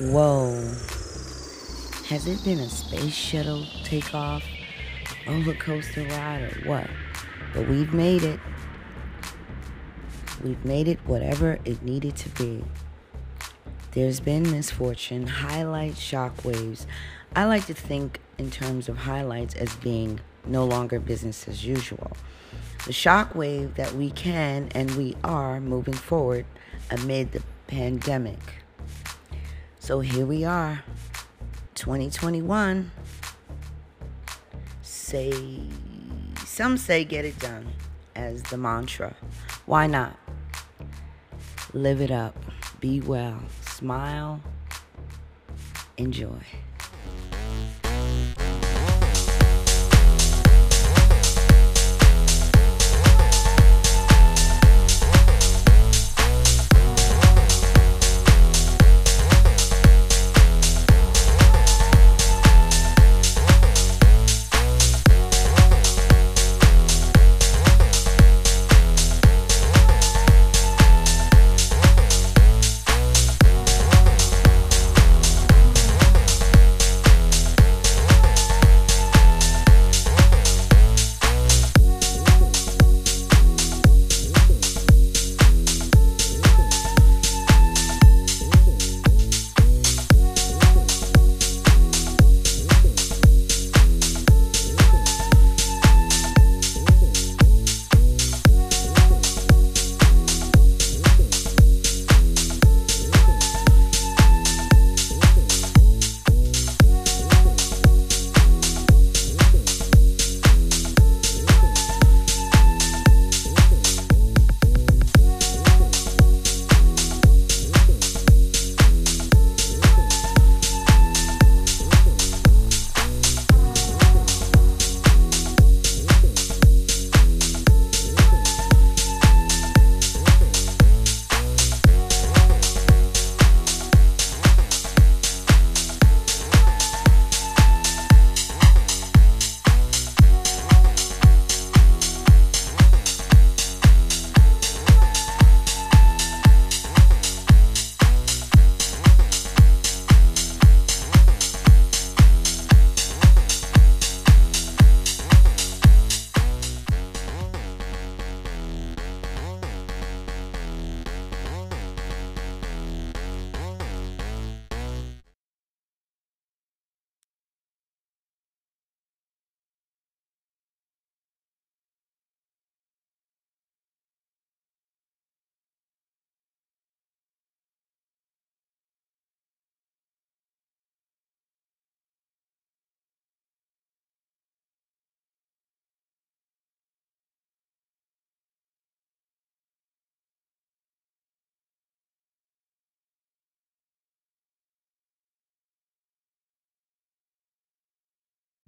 Whoa. Has it been a space shuttle takeoff, roller coaster ride, or what? But we've made it. We've made it whatever it needed to be. There's been misfortune, highlights, shockwaves. I like to think in terms of highlights as being no longer business as usual. The shockwave that we can and we are moving forward amid the pandemic. So here we are, 2021. Say, some say get it done as the mantra. Why not? Live it up, be well, smile, enjoy.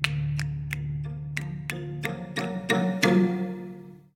you